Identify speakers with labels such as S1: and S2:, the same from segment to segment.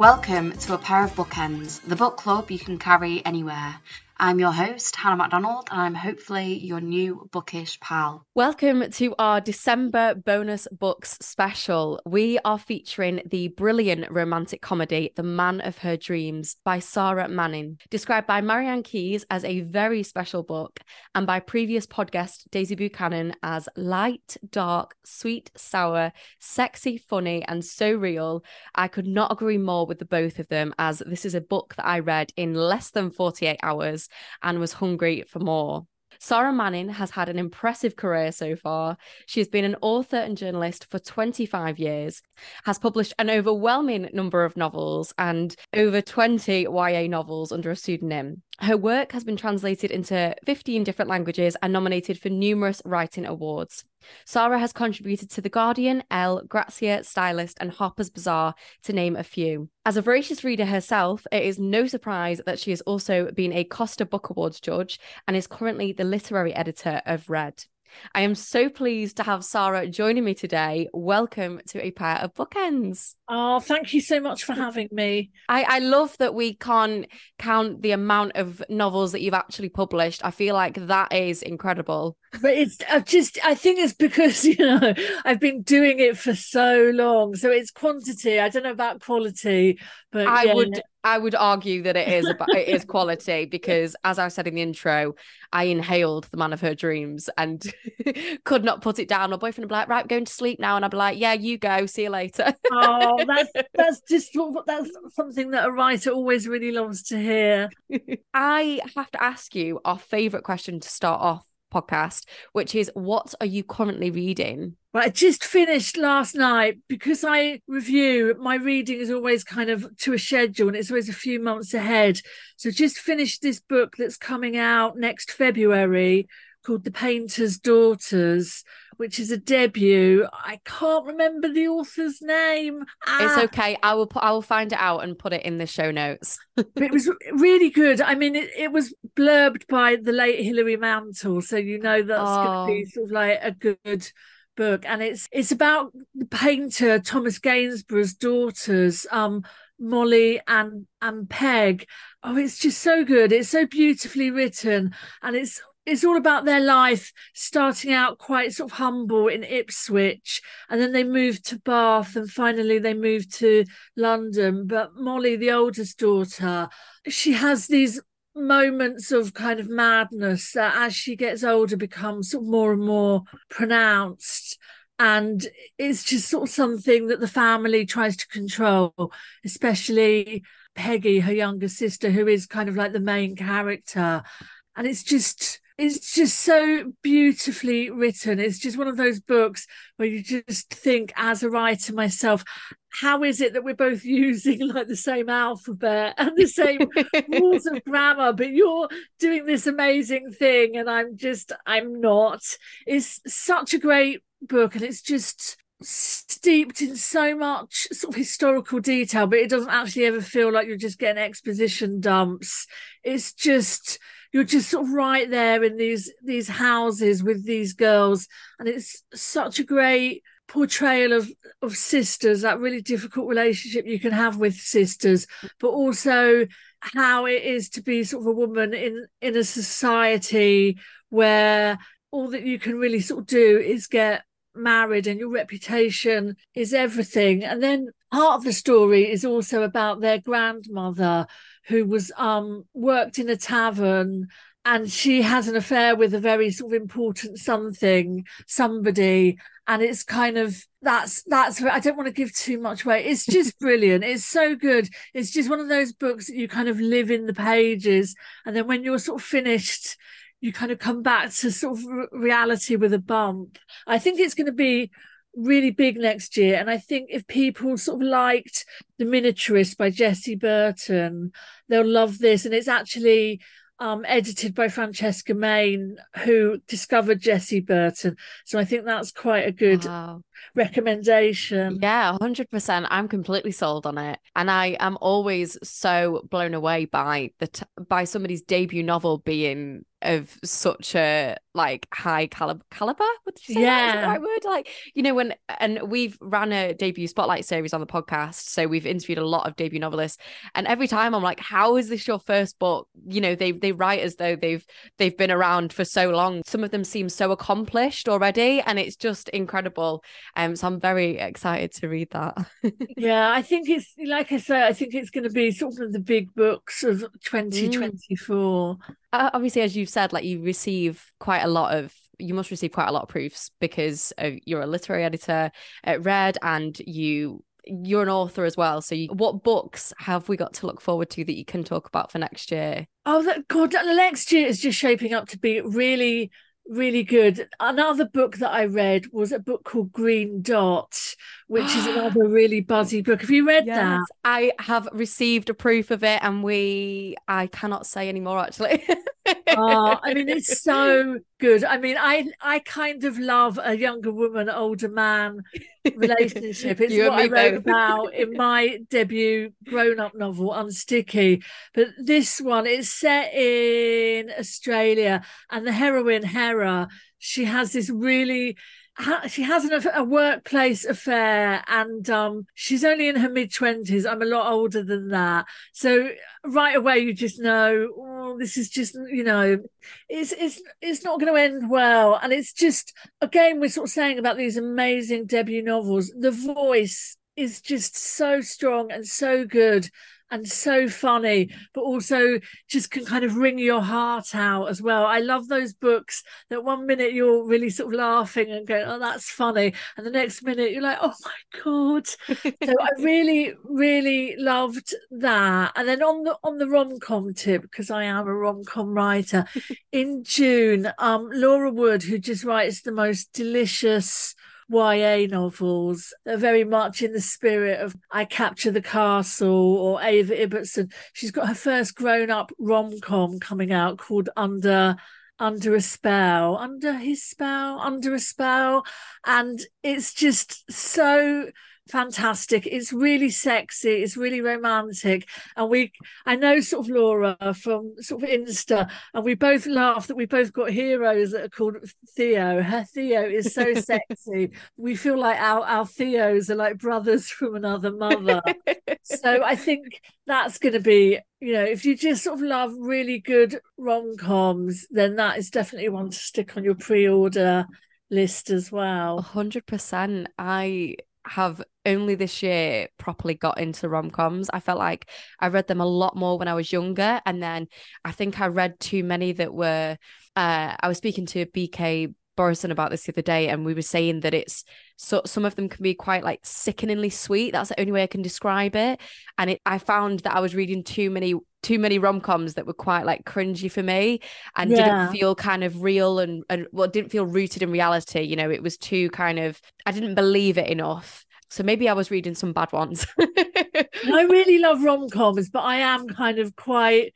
S1: Welcome to A Pair of Bookends, the book club you can carry anywhere. I'm your host, Hannah MacDonald, and I'm hopefully your new bookish pal.
S2: Welcome to our December bonus books special. We are featuring the brilliant romantic comedy, The Man of Her Dreams by Sarra Manning, described by Marian Keyes as a very special book, and by previous podcast Daisy Buchanan as light, dark, sweet, sour, sexy, funny, and so real. I could not agree more with the both of them, as this is a book that I read in less than 48 hours and was hungry for more. Sarra Manning has had an impressive career so far. She has been an author and journalist for 25 years, has published an overwhelming number of novels and over 20 YA novels under a pseudonym. Her work has been translated into 15 different languages and nominated for numerous writing awards. Sarra has contributed to The Guardian, Elle, Grazia, Stylist, and Harper's Bazaar, to name a few. As a voracious reader herself, it is no surprise that she has also been a Costa Book Awards judge and is currently the literary editor of Red. I am so pleased to have Sarra joining me today. Welcome to a pair of bookends.
S3: Oh, thank you so much for having me.
S2: I, I love that we can't count the amount of novels that you've actually published. I feel like that is incredible.
S3: But it's I've just I think it's because you know I've been doing it for so long, so it's quantity. I don't know about quality, but
S2: I
S3: yeah.
S2: would I would argue that it is about it is quality because as I said in the intro, I inhaled the man of her dreams and could not put it down. My boyfriend would be like, right, I'm going to sleep now. And I'd be like, yeah, you go, see you later.
S3: oh, that's that's just that's something that a writer always really loves to hear.
S2: I have to ask you our favorite question to start off podcast, which is what are you currently reading?
S3: Well, I just finished last night because I review. My reading is always kind of to a schedule and it's always a few months ahead. So just finished this book that's coming out next February called The Painter's Daughters, which is a debut. I can't remember the author's name.
S2: It's
S3: Ah,
S2: okay. I will put I will find it out and put it in the show notes.
S3: but it was really good. I mean, it, it was blurbed by the late Hilary Mantel, so you know that's going to be
S2: Oh.
S3: sort of like a good book. And it's it's about the painter Thomas Gainsborough's daughters, um, Molly and and Peg. Oh, it's just so good. It's so beautifully written, and it's it's all about their life starting out quite sort of humble in Ipswich and then they moved to Bath and finally they moved to London. But Molly the oldest daughter she has these moments of kind of madness that as she gets older becomes sort of more and more pronounced. And it's just sort of something that the family tries to control especially Peggy her younger sister who is kind of like the main character. And it's just it's just so beautifully written. It's just one of those books where you just think as a writer myself how is it that we're both using like the same alphabet and the same rules of grammar but you're doing this amazing thing and i'm just i'm not. It's such a great book and it's just steeped in so much sort of historical detail but it doesn't actually ever feel like you're just getting exposition dumps. It's just you're just sort of right there in these these houses with these girls. And it's such a great portrayal of of sisters that really difficult relationship you can have with sisters but also how it is to be sort of a woman in in a society where all that you can really sort of do is get married and your reputation is everything. And then part of the story is also about their grandmother who was um worked in a tavern and she has an affair with a very sort of important something somebody and it's kind of that's that's i don't want to give too much away. It's just brilliant. It's so good. It's just one of those books that you kind of live in the pages and then when you're sort of finished you kind of come back to sort of re- reality with a bump. I think it's going to be really big next year and i think if people sort of liked the miniaturist by jessie burton they'll love this and it's actually um, edited by Francesca Main, who discovered Jessie Burton. So I think that's quite a good
S2: Wow.
S3: recommendation.
S2: Yeah, 100%. I'm completely sold on it. And I am always so blown away by the t- by somebody's debut novel being of such a like high caliber caliber? What did you say yeah. that? The right word? Like you know when and we've ran a debut spotlight series on the podcast so we've interviewed a lot of debut novelists and every time i'm like how is this your first book? You know they they write as though they've they've been around for so long. Some of them seem so accomplished already and it's just incredible. Um so i'm very excited to read that.
S3: Yeah i think it's like i say i think it's going to be sort of the big books of 2024 mm
S2: Uh, obviously as you've said like you receive quite a lot of you must receive quite a lot of proofs because of, you're a literary editor at red and you you're an author as well so you, what books have we got to look forward to that you can talk about for next year
S3: oh that god the next year is just shaping up to be really really good. Another book that I read was a book called Green Dot, which is another really buzzy book. Have you read yes, that?
S2: I have received a proof of it, and we I cannot say anymore actually.
S3: oh, I mean, it's so good. I mean, I I kind of love a younger woman, older man relationship. It's what I wrote both. about in my debut grown-up novel, Unsticky. But this one is set in Australia, and the heroine Hera, she has this really she has an, a workplace affair and um, she's only in her mid 20s i'm a lot older than that. So right away you just know oh, this is just you know it's it's it's not going to end well. And it's just again we're sort of saying about these amazing debut novels the voice is just so strong and so good and so funny, but also just can kind of wring your heart out as well. I love those books that one minute you're really sort of laughing and going, oh, that's funny. And the next minute you're like, oh my God. so I really, really loved that. And then on the on the rom-com tip, because I am a rom-com writer, in June, um, Laura Wood, who just writes the most delicious YA novels that are very much in the spirit of I Capture the Castle or Eva Ibbotson. She's got her first grown up rom com coming out called Under under a spell, under his spell, under a spell. And it's just so fantastic. It's really sexy. It's really romantic. And we, I know sort of Laura from sort of Insta, and we both laugh that we both got heroes that are called Theo. Her Theo is so sexy. We feel like our, our Theos are like brothers from another mother. so I think that's going to be, you know, if you just sort of love really good rom coms, then that is definitely one to stick on your pre order list as well.
S2: 100%. I have only this year properly got into rom-coms. I felt like I read them a lot more when I was younger and then I think I read too many that were uh, I was speaking to BK Borison about this the other day and we were saying that it's so some of them can be quite like sickeningly sweet that's the only way I can describe it and it I found that I was reading too many too many rom-coms that were quite like cringy for me and yeah. didn't feel kind of real and, and well didn't feel rooted in reality you know it was too kind of I didn't believe it enough so maybe I was reading some bad ones.
S3: I really love rom coms, but I am kind of quite.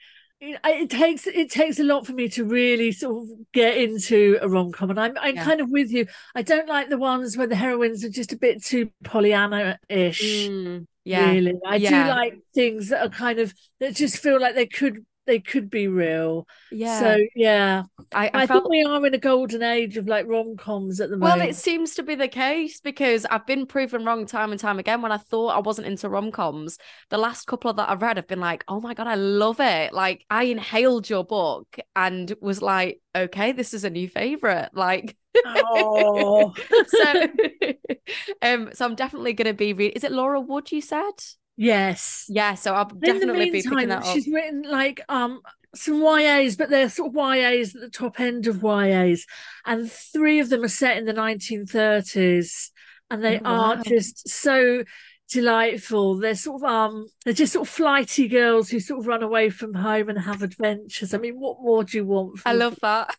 S3: It takes it takes a lot for me to really sort of get into a rom com, and I'm I'm yeah. kind of with you. I don't like the ones where the heroines are just a bit too Pollyanna ish. Mm, yeah, really. I yeah. do like things that are kind of that just feel like they could they could be real. Yeah. So yeah, I, I, I felt... think we are in a golden age of like rom coms at the
S2: moment.
S3: Well,
S2: it seems to be the case because I've been proven wrong time and time again. When I thought I wasn't into rom coms, the last couple of that I've read have been like, oh my god, I love it. Like I inhaled your book and was like, okay, this is a new favorite. Like. Oh. so, um, so I'm definitely going to be reading. Is it Laura Wood? You said.
S3: Yes.
S2: Yeah. So I'll definitely meantime, be picking that up.
S3: She's written like um some YAs, but they're sort of YAs at the top end of YAs, and three of them are set in the 1930s, and they oh, wow. are just so delightful. They're sort of um they're just sort of flighty girls who sort of run away from home and have adventures. I mean, what more do you want?
S2: I love that.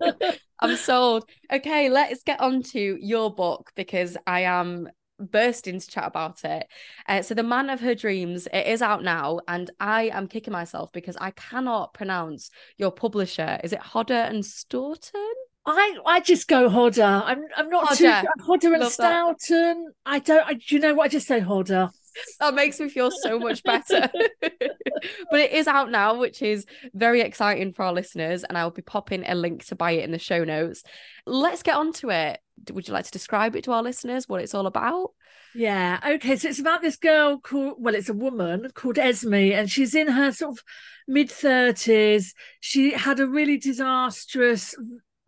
S2: I'm sold. Okay, let's get on to your book because I am burst into chat about it. Uh, so, The Man of Her Dreams, it is out now, and I am kicking myself because I cannot pronounce your publisher. Is it Hodder and Stoughton?
S3: I I just go Hodder. I'm I'm not Hodder, too Hodder and Love Stoughton. That. I don't. I, do you know what? I just say Hodder.
S2: That makes me feel so much better. but it is out now, which is very exciting for our listeners. And I'll be popping a link to buy it in the show notes. Let's get on to it. Would you like to describe it to our listeners, what it's all about?
S3: Yeah. Okay. So it's about this girl called, well, it's a woman called Esme, and she's in her sort of mid 30s. She had a really disastrous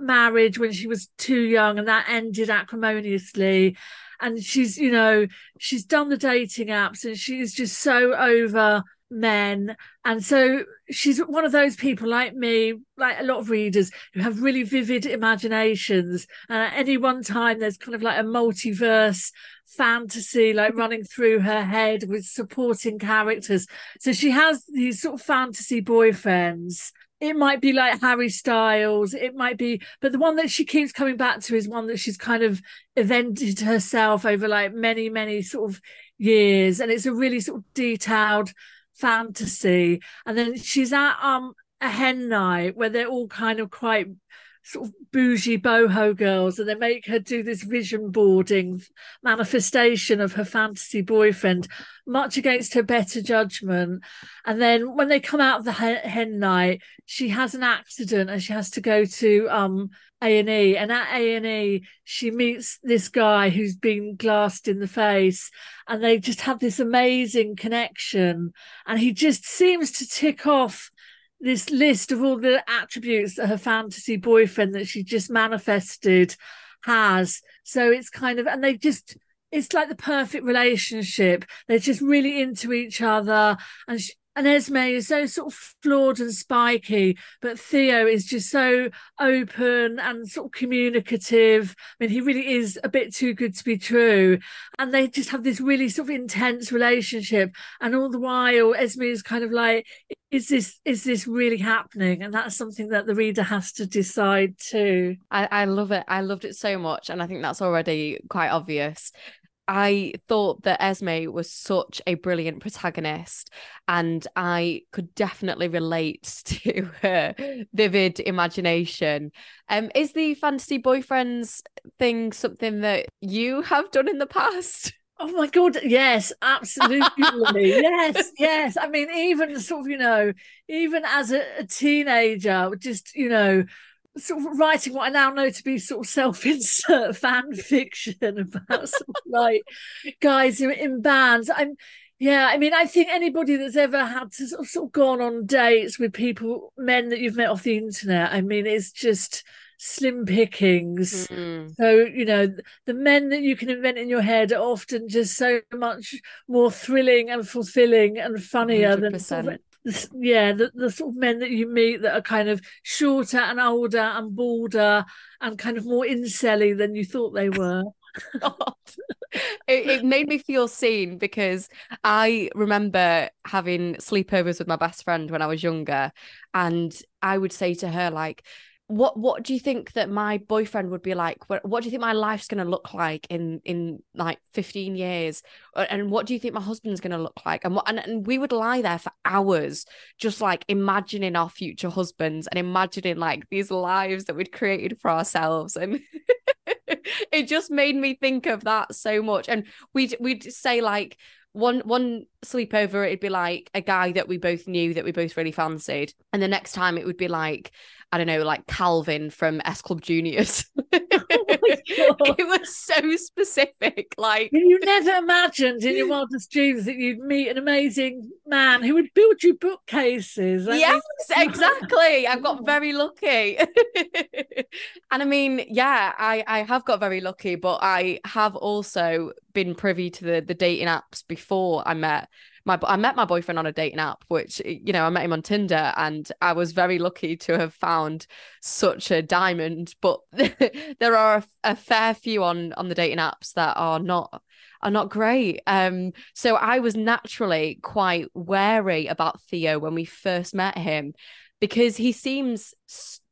S3: marriage when she was too young, and that ended acrimoniously. And she's you know she's done the dating apps and she's just so over men. And so she's one of those people like me like a lot of readers who have really vivid imaginations. And at any one time there's kind of like a multiverse fantasy like running through her head with supporting characters. So she has these sort of fantasy boyfriends it might be like Harry Styles, it might be, but the one that she keeps coming back to is one that she's kind of invented herself over like many, many sort of years. And it's a really sort of detailed fantasy. And then she's at um a hen night where they're all kind of quite sort of bougie boho girls and they make her do this vision boarding manifestation of her fantasy boyfriend much against her better judgment. And then when they come out of the hen night she has an accident and she has to go to um a&e and at A&E she meets this guy who's been glassed in the face and they just have this amazing connection. And he just seems to tick off this list of all the attributes that her fantasy boyfriend that she just manifested has. So it's kind of, and they just, it's like the perfect relationship. They're just really into each other. And she, and Esme is so sort of flawed and spiky, but Theo is just so open and sort of communicative. I mean, he really is a bit too good to be true. And they just have this really sort of intense relationship. And all the while, Esme is kind of like, is this is this really happening? And that's something that the reader has to decide too.
S2: I, I love it. I loved it so much. And I think that's already quite obvious. I thought that Esme was such a brilliant protagonist, and I could definitely relate to her vivid imagination. Um, is the fantasy boyfriends thing something that you have done in the past?
S3: Oh my god, yes, absolutely. yes, yes. I mean, even sort of, you know, even as a, a teenager, just, you know, sort of writing what I now know to be sort of self-insert fan fiction about sort of like guys in, in bands. I'm yeah, I mean, I think anybody that's ever had to sort of, sort of gone on dates with people, men that you've met off the internet, I mean, it's just slim pickings. Mm. So, you know, the men that you can invent in your head are often just so much more thrilling and fulfilling and funnier 100%. than yeah, the, the sort of men that you meet that are kind of shorter and older and balder and kind of more incelly than you thought they were.
S2: it, it, made me feel seen because I remember having sleepovers with my best friend when I was younger, and I would say to her like, what what do you think that my boyfriend would be like? What, what do you think my life's going to look like in in like 15 years? And what do you think my husband's going to look like? And what and, and we would lie there for hours just like imagining our future husbands and imagining like these lives that we'd created for ourselves. And it just made me think of that so much. And we'd we'd say like one one sleepover it'd be like a guy that we both knew that we both really fancied. And the next time it would be like I don't know, like Calvin from S Club Juniors. oh it was so specific. Like
S3: you never imagined in your wildest dreams that you'd meet an amazing man who would build you bookcases.
S2: I yes, mean... exactly. I've got very lucky. and I mean, yeah, I, I have got very lucky, but I have also been privy to the the dating apps before I met my I met my boyfriend on a dating app, which you know I met him on Tinder, and I was very lucky to have found such a diamond. But there are a, a, fair few on on the dating apps that are not are not great. Um, so I was naturally quite wary about Theo when we first met him because he seems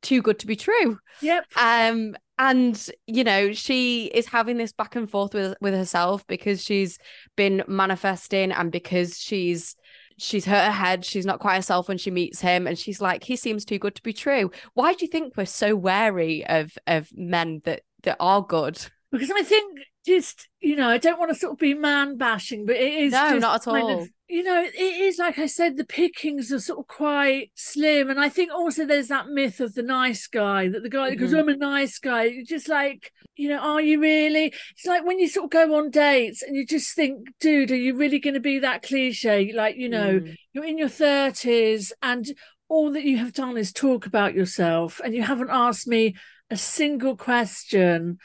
S2: too good to be true.
S3: Yep.
S2: Um, and you know she is having this back and forth with with herself because she's been manifesting and because she's she's hurt her head she's not quite herself when she meets him. And she's like he seems too good to be true. Why do you think we're so wary of of men that that are good?
S3: Because i think just you know, I don't want to sort of be man bashing, but it is
S2: no, not at all.
S3: Of, you know, it is like I said, the pickings are sort of quite slim, and I think also there's that myth of the nice guy that the guy mm-hmm. goes, "I'm a nice guy," You're just like, you know, are you really? It's like when you sort of go on dates and you just think, dude, are you really going to be that cliche? Like, you know, mm. you're in your thirties and all that you have done is talk about yourself, and you haven't asked me a single question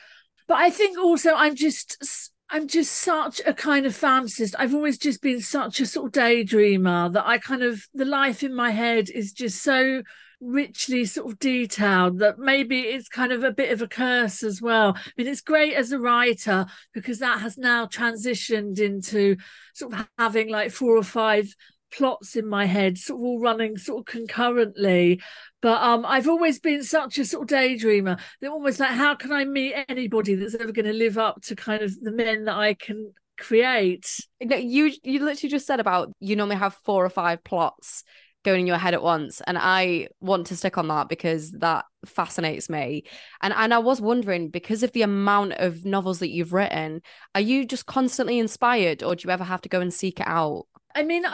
S3: but I think also I'm just I'm just such a kind of fantasist. I've always just been such a sort of daydreamer that I kind of the life in my head is just so richly sort of detailed that maybe it's kind of a bit of a curse as well. I mean, it's great as a writer because that has now transitioned into sort of having like four or five plots in my head, sort of all running sort of concurrently. But um, I've always been such a sort of daydreamer. They're almost like, how can I meet anybody that's ever going to live up to kind of the men that I can create?
S2: You you literally just said about you normally have four or five plots going in your head at once and i want to stick on that because that fascinates me and and i was wondering because of the amount of novels that you've written are you just constantly inspired or do you ever have to go and seek it out
S3: i mean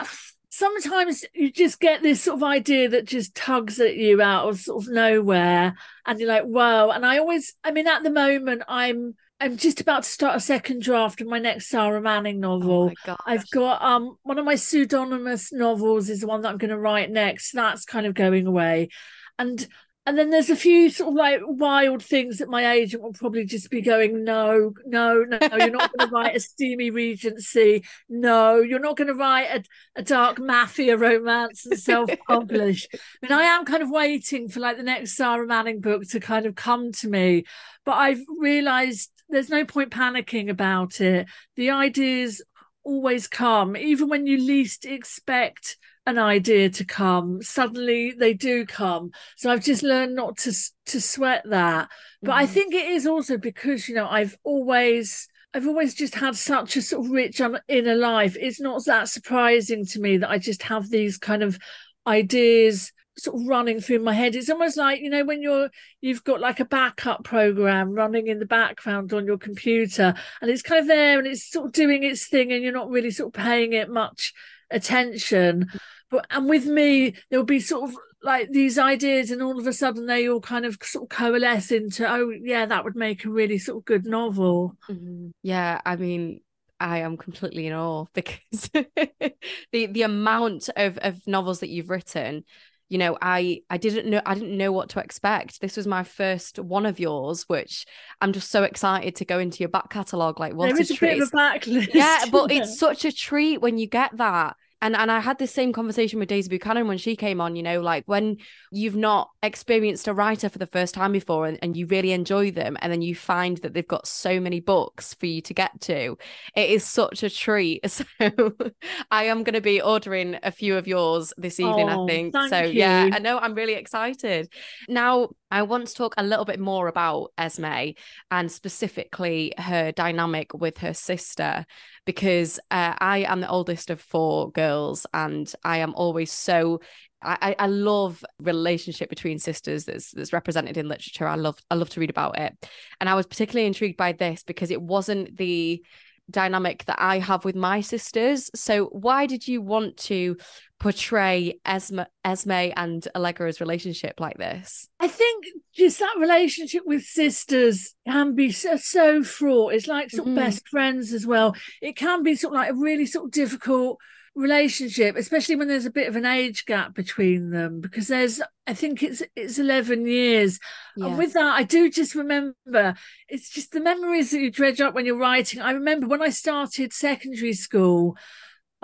S3: sometimes you just get this sort of idea that just tugs at you out of sort of nowhere and you're like wow and i always i mean at the moment i'm i'm just about to start a second draft of my next sarra manning novel.
S2: Oh
S3: i've got um one of my pseudonymous novels is the one that i'm going to write next. That's kind of going away. And and then there's a few sort of like wild things that my agent will probably just be going, no, no, no, you're not going to write a steamy Regency. No, you're not going to write a, a dark mafia romance and self-publish. I mean, I am kind of waiting for like the next Sarra Manning book to kind of come to me, but I've realised there's no point panicking about it. The ideas always come, even when you least expect an idea to come suddenly they do come so i've just learned not to to sweat that but mm-hmm. i think it is also because you know i've always I've always just had such a sort of rich inner life. It's not that surprising to me that I just have these kind of ideas sort of running through my head. It's almost like, you know, when you're you've got like a backup program running in the background on your computer and it's kind of there and it's sort of doing its thing and you're not really sort of paying it much attention. But and with me, there'll be sort of like these ideas, and all of a sudden they all kind of sort of coalesce into, oh yeah, that would make a really sort of good novel.
S2: Mm-hmm. Yeah, I mean, I am completely in awe because the the amount of of novels that you've written you know i i didn't know i didn't know what to expect this was my first one of yours which i'm just so excited to go into your back catalogue like
S3: what there is a, treat. bit of a backlist
S2: yeah but it's such a treat when you get that and and I had this same conversation with Daisy Buchanan when she came on, you know, like when you've not experienced a writer for the first time before and, and you really enjoy them and then you find that they've got so many books for you to get to, it is such a treat. So I am gonna be ordering a few of yours this evening, oh, I think. So
S3: you.
S2: yeah, I know I'm really excited. Now I want to talk a little bit more about Esme and specifically her dynamic with her sister because uh, I am the oldest of four girls and I am always so I, I love relationship between sisters that's that's represented in literature. I love I love to read about it. And I was particularly intrigued by this because it wasn't the dynamic that I have with my sisters. So why did you want to portray Esme, Esme and Allegra's relationship like this?
S3: I think just that relationship with sisters can be so, so fraught. It's like sort of mm. best friends as well. It can be sort of like a really sort of difficult relationship especially when there's a bit of an age gap between them because there's i think it's it's 11 years yeah. and with that i do just remember it's just the memories that you dredge up when you're writing i remember when i started secondary school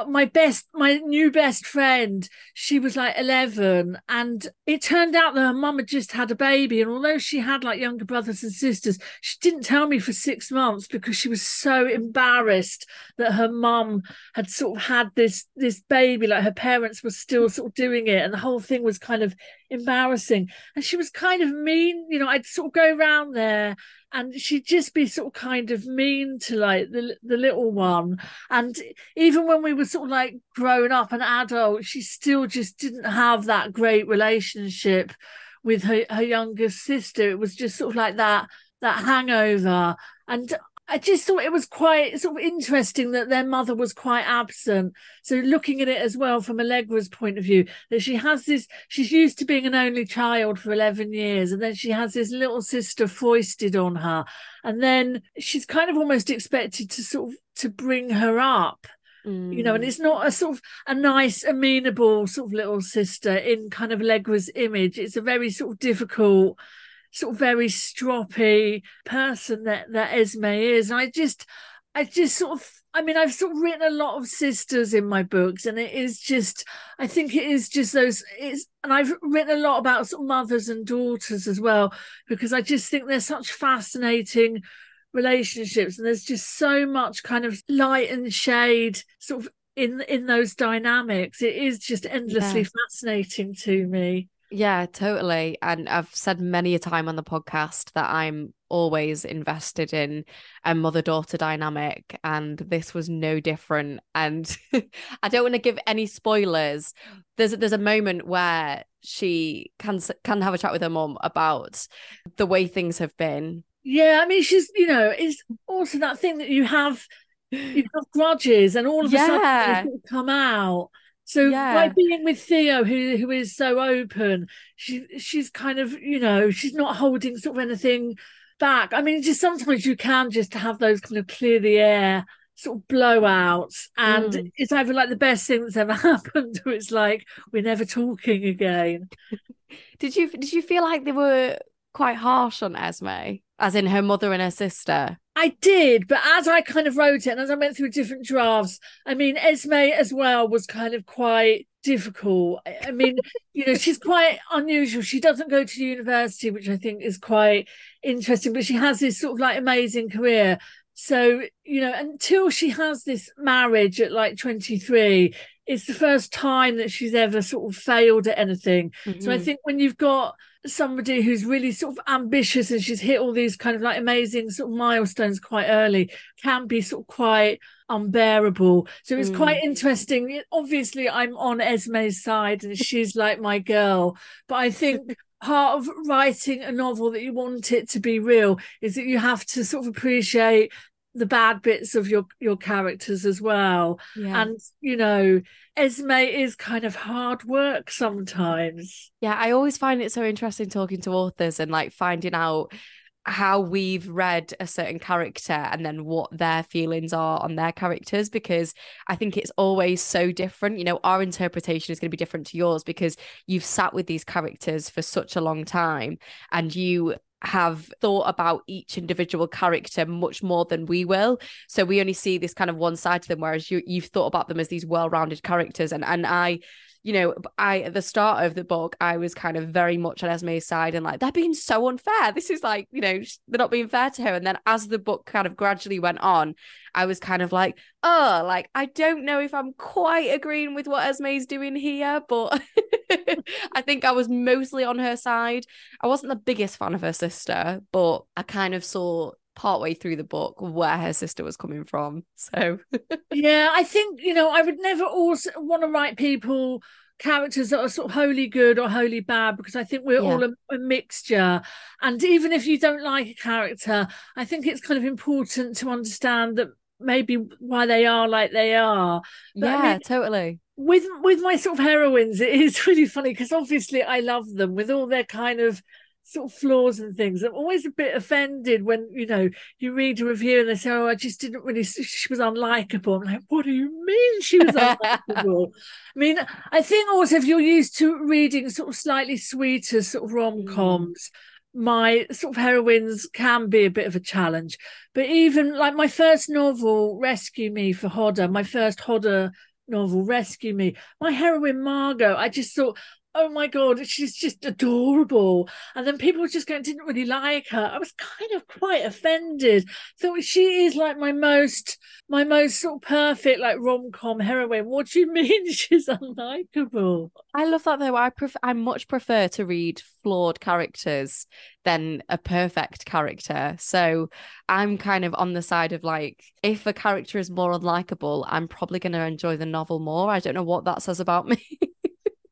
S3: my best my new best friend she was like 11 and it turned out that her mum had just had a baby and although she had like younger brothers and sisters she didn't tell me for six months because she was so embarrassed that her mum had sort of had this this baby like her parents were still sort of doing it and the whole thing was kind of embarrassing. And she was kind of mean you know i'd sort of go around there and she'd just be sort of kind of mean to like the the little one. And even when we were sort of like grown up and adult she still just didn't have that great relationship with her her younger sister. It was just sort of like that that hangover. And I just thought it was quite sort of interesting that their mother was quite absent. So looking at it as well from Allegra's point of view, that she has this, she's used to being an only child for 11 years, and then she has this little sister foisted on her. And then she's kind of almost expected to sort of to bring her up you know, and
S2: Mm.
S3: it's not a sort of a nice, amenable sort of little sister in kind of Allegra's image. It's a very sort of difficult, sort of very stroppy person that that Esme is. And I just, I just sort of, I mean, I've sort of written a lot of sisters in my books, and it is just, I think it is just those. It's, and I've written a lot about sort of mothers and daughters as well, because I just think they're such fascinating relationships and there's just so much kind of light and shade sort of in in those dynamics it is just endlessly
S2: Yeah.
S3: fascinating to me
S2: Yeah, totally. And I've said many a time on the podcast that I'm always invested in a mother daughter dynamic, and this was no different. And I don't want to give any spoilers. There's there's a moment where she can can have a chat with her mom about the way things have been.
S3: yeah i mean she's you know it's also that thing that you have you have grudges and all of a sudden
S2: Yeah.
S3: they come out so
S2: Yeah.
S3: by being with Theo, who who is so open, she she's kind of you know she's not holding sort of anything back. I mean, just sometimes you can just have those kind of clear the air sort of blowouts, and
S2: Mm.
S3: it's either like the best thing that's ever happened, or it's like we're never talking again.
S2: Did you did you feel like they were quite harsh on Esme, as in her mother and her sister?
S3: I did, but as I kind of wrote it and as I went through different drafts, I mean, Esme as well was kind of quite difficult. I mean, you know, she's quite unusual. She doesn't go to university, which I think is quite interesting, but she has this sort of like amazing career. So, you know, until she has this marriage at like 23, it's the first time that she's ever sort of failed at anything. So I
S2: Mhm.
S3: think when you've got somebody who's really sort of ambitious and she's hit all these kind of like amazing sort of milestones quite early, can be sort of quite unbearable. So it's quite interesting. Obviously, I'm on Esme's side and she's like my girl, but I think. Part of writing a novel that you want it to be real is that you have to sort of appreciate the bad bits of your your characters as well.
S2: yeah.
S3: And you know, Esme is kind of hard work sometimes.
S2: Yeah, I always find it so interesting talking to authors and like finding out how we've read a certain character and then what their feelings are on their characters because I think it's always so different. You know, our interpretation is going to be different to yours because you've sat with these characters for such a long time and you have thought about each individual character much more than we will. So we only see this kind of one side to them whereas you you've thought about them as these well-rounded characters. And and I you know, I at the start of the book, I was kind of very much on Esme's side and like they're being so unfair. This is like, you know, they're not being fair to her. And then as the book kind of gradually went on, I was kind of like, oh, like I don't know if I'm quite agreeing with what Esme's doing here, but I think I was mostly on her side. I wasn't the biggest fan of her sister, but I kind of saw partway through the book where her sister was coming from. So
S3: yeah, I think, you know, I would never also want to write people characters that are sort of wholly good or wholly bad because I think we're
S2: Yeah.
S3: all a, a mixture. And even if you don't like a character, I think it's kind of important to understand that maybe why they are like they are. But I
S2: yeah,
S3: mean-
S2: totally.
S3: with with my sort of heroines, it is really funny because obviously I love them with all their kind of sort of flaws and things. I'm always a bit offended when you know you read a review and they say, "Oh, I just didn't really. She was unlikable." I'm like, "What do you mean she was unlikable?" I mean, I think also if you're used to reading sort of slightly sweeter sort of rom coms. Mm. My sort of heroines can be a bit of a challenge, but even like my first novel, Rescue Me for Hodder, my first Hodder novel, Rescue Me. My heroine, Margot, I just thought, oh my God, she's just adorable. And then people just going, didn't really like her. I was kind of quite offended. Thought she is like my most, my most sort of perfect, like rom com heroine. What do you mean she's unlikable?
S2: I love that though. I prefer I much prefer to read flawed characters than a perfect character. So I'm kind of on the side of like if a character is more unlikable, I'm probably going to enjoy the novel more. I don't know what that says about me.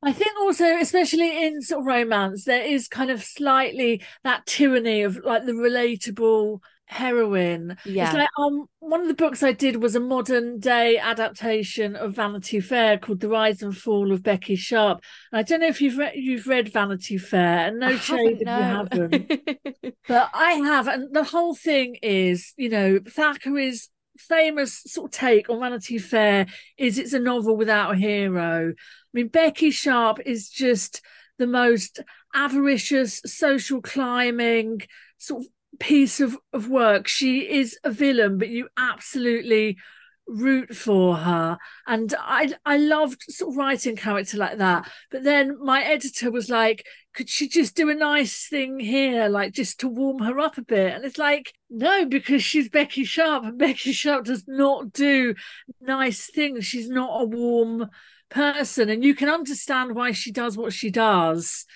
S3: I think also, especially in sort of romance, there is kind of slightly that tyranny of like the relatable heroine.
S2: Yeah.
S3: It's like um one of the books I did was a modern day adaptation of Vanity Fair called The Rise and Fall of Becky Sharp. And I don't know if you've read you've read Vanity Fair, and no
S2: I
S3: shade if you haven't. But I have, and the whole thing is, you know, Thackeray's famous sort of take on Vanity Fair is it's a novel without a hero. I mean, Becky Sharp is just the most avaricious, social climbing sort of piece of, of work. She is a villain, but you absolutely root for her. And I I loved sort of writing character like that. But then my editor was like, could she just do a nice thing here, like just to warm her up a bit? And it's like, no, because she's Becky Sharp, and Becky Sharp does not do nice things. She's not a warm person. And you can understand why she does what she does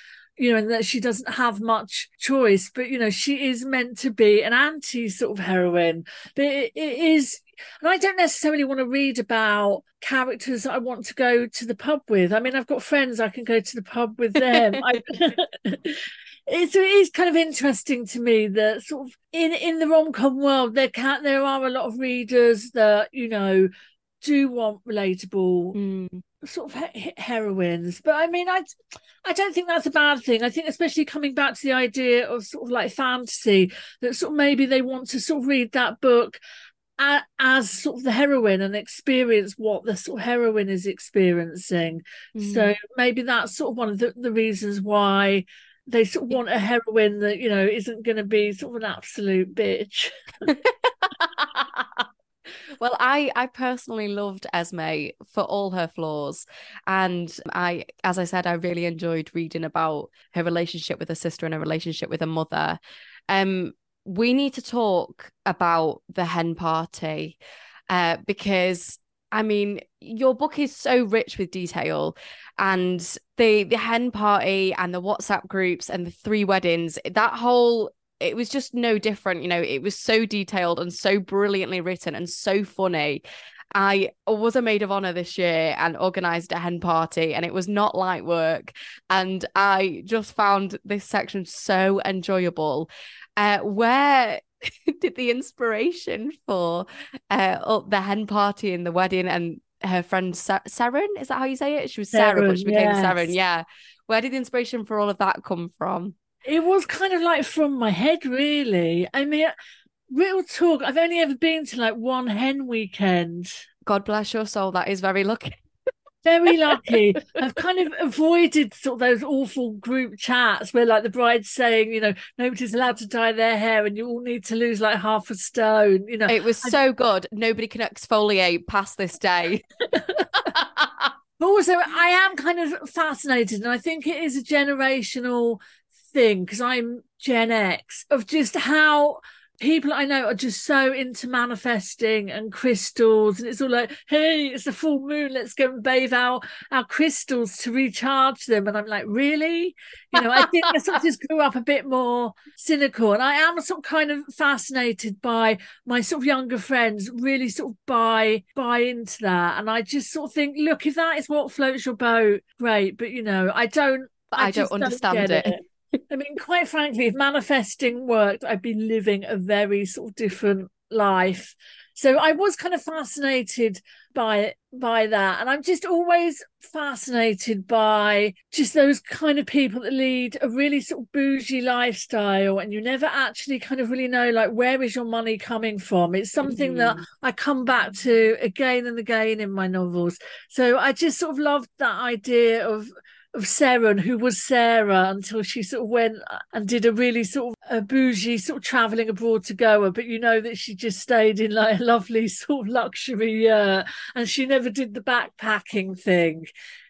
S3: you know, and that she doesn't have much choice. But you know, she is meant to be an anti sort of heroine. But it, it is, and I don't necessarily want to read about characters I want to go to the pub with. I mean, I've got friends I can go to the pub with them. I, it's it is kind of interesting to me that sort of in in the rom com world there can there are a lot of readers that you know do want relatable
S2: Mm.
S3: Sort of he- heroines but i mean i i don't think that's a bad thing. I think especially coming back to the idea of sort of like fantasy that sort of maybe they want to sort of read that book as sort of the heroine and experience what the sort of heroine is experiencing.
S2: Mm.
S3: so maybe that's sort of one of the, the reasons why they sort of want a heroine that you know isn't going to be sort of an absolute bitch
S2: well, I I personally loved Esme for all her flaws, and I, as I said, I really enjoyed reading about her relationship with her sister and her relationship with her mother. Um, we need to talk about the hen party, uh, because I mean, your book is so rich with detail, and the the hen party and the WhatsApp groups and the three weddings. That whole it was just no different. You know, it was so detailed and so brilliantly written and so funny. I was a maid of honor this year and organized a hen party, and it was not light work. And I just found this section so enjoyable. Uh, where did the inspiration for uh the hen party and the wedding and her friend Sa- Saren? Is that how you say it? She was Sarah, but she became
S3: yes.
S2: Saren. Yeah. Where did the inspiration for all of that come from?
S3: It was kind of like from my head, really. I mean, real talk, I've only ever been to like one hen weekend.
S2: God bless your soul. That is very lucky.
S3: Very lucky. I've kind of avoided sort of those awful group chats where like the bride's saying, you know, nobody's allowed to dye their hair and you all need to lose like half a stone, you know.
S2: It was so good. Nobody can exfoliate past this day.
S3: But also, I am kind of fascinated, and I think it is a generational thing because I'm Gen X of just how people I know are just so into manifesting and crystals, and it's all like, hey, it's a full moon, let's go and bathe our our crystals to recharge them. And I'm like, really? You know, I think I sort of just grew up a bit more cynical, and I am sort of kind of fascinated by my sort of younger friends really sort of buy buy into that, and I just sort of think, look, if that is what floats your boat, great. But you know, I don't.
S2: But I, don't understand
S3: get
S2: it.
S3: I mean, quite frankly, if manifesting worked, I'd be living a very sort of different life. So I was kind of fascinated by by that, and I'm just always fascinated by just those kind of people that lead a really sort of bougie lifestyle, and you never actually kind of really know like where is your money coming from. It's something that
S2: Mhm.
S3: I come back to again and again in my novels. So I just sort of loved that idea of of Sarah, and who was Sarah until she sort of went and did a really sort of a bougie sort of traveling abroad to Goa, but you know that she just stayed in like a lovely sort of luxury uh, and she never did the backpacking thing.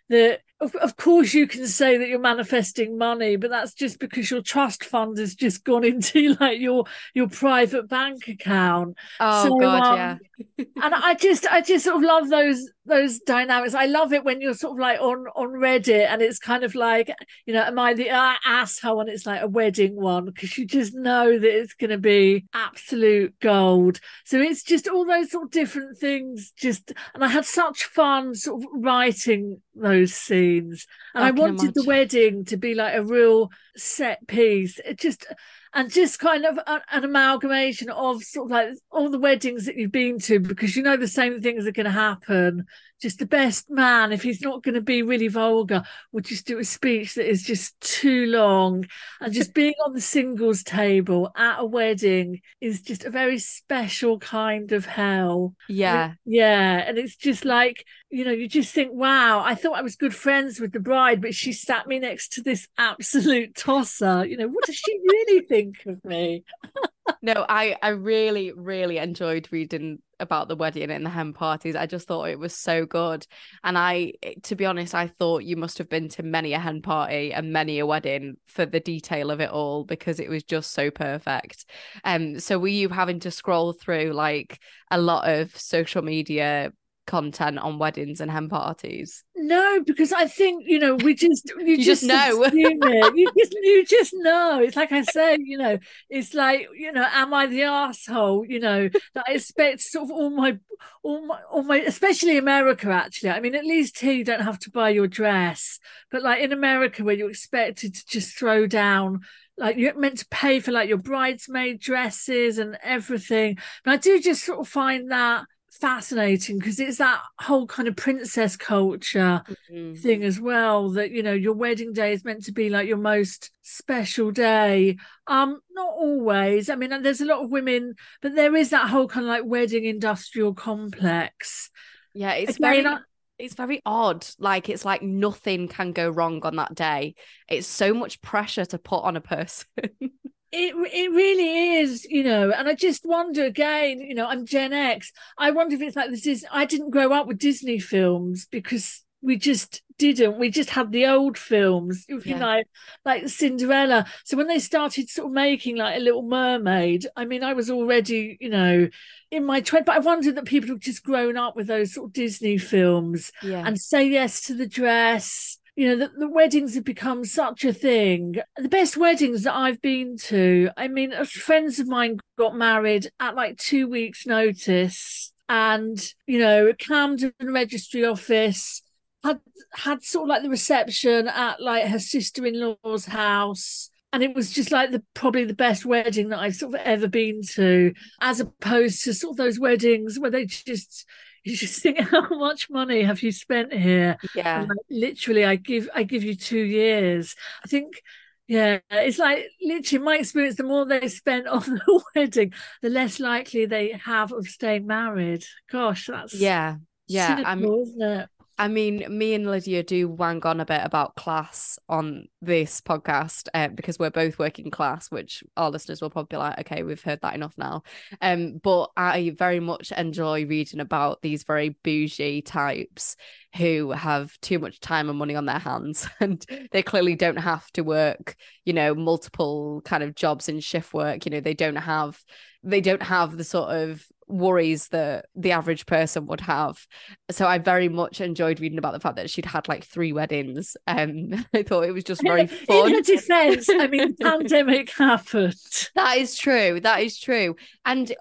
S3: That of, of course you can say that you're manifesting money, but that's just because your trust fund has just gone into like your your private bank account.
S2: Oh
S3: So,
S2: God,
S3: um,
S2: yeah.
S3: and I just I just sort of love those those dynamics. I love it when you're sort of like on on Reddit and it's kind of like you know, am I the uh, asshole? And it's like a wedding one because you just know that it's going to be absolute gold. So it's just all those sort of different things. Just and I had such fun sort of writing those scenes, and I, I wanted imagine. the wedding to be like a real set piece. It just and just kind of a, an amalgamation of sort of like all the weddings that you've been to because you know the same things are going to happen just the best man. If he's not going to be really vulgar would just do a speech that is just too long. And just being on the singles table at a wedding is just a very special kind of hell.
S2: Yeah.
S3: yeah and it's just like you know you just think wow i thought i was good friends with the bride but she sat me next to this absolute tosser. You know what does she really think of me
S2: no i i really really enjoyed reading about the wedding and the hen parties. I just thought it was so good. And I, to be honest, I thought you must have been to many a hen party and many a wedding for the detail of it all because it was just so perfect. Um, so were you having to scroll through like a lot of social media content on weddings and hen parties?
S3: No, because I think you know we just
S2: you, you just, just know
S3: you just you just know. It's like I say, you know, it's like you know, am I the asshole? You know, that I expect sort of all my all my all my especially America. Actually, I mean, at least here you don't have to buy your dress, but like in America where you're expected to just throw down like you're meant to pay for like your bridesmaid dresses and everything. But I do just sort of find that fascinating because it's that whole kind of princess culture mm-hmm. thing as well that you know your wedding day is meant to be like your most special day. Um not always. I mean there's a lot of women but there is that whole kind of like wedding industrial complex.
S2: Yeah it's Again, very it's very odd. Like it's like nothing can go wrong on that day. It's so much pressure to put on a person
S3: It it really is, you know, and I just wonder again, you know, I'm Gen X. I wonder if it's like this is I didn't grow up with Disney films because we just didn't. We just had the old films, yeah. you know, like Cinderella. So when they started sort of making like a Little Mermaid, I mean, I was already, you know, in my 20s, but I wondered that people have just grown up with those sort of Disney films
S2: yeah.
S3: and say yes to the dress you know, the, the, weddings have become such a thing. The best weddings that I've been to, I mean, friends of mine got married at like two weeks' notice, and you know, Camden Registry Office had had sort of like the reception at like her sister-in-law's house and it was just like the probably the best wedding that I've sort of ever been to, as opposed to sort of those weddings where they just you just think how much money have you spent here?
S2: Yeah.
S3: Like, literally i give i give you two years. I think yeah it's like literally my experience the more they spent on the wedding the less likely they have of staying married. Gosh that's
S2: yeah. Yeah
S3: cynical, I'm, isn't it?
S2: I mean, me and Lydia do wang on a bit about class on this podcast uh, because we're both working class, which our listeners will probably be like, okay, we've heard that enough now. Um, but I very much enjoy reading about these very bougie types who have too much time and money on their hands and they clearly don't have to work, you know, multiple kind of jobs in shift work. You know, they don't have they don't have the sort of worries that the average person would have. So I very much enjoyed reading about the fact that she'd had like three weddings. Um, I thought it was just very fun.
S3: In her defense, I mean, pandemic happened.
S2: That is true. That is true. And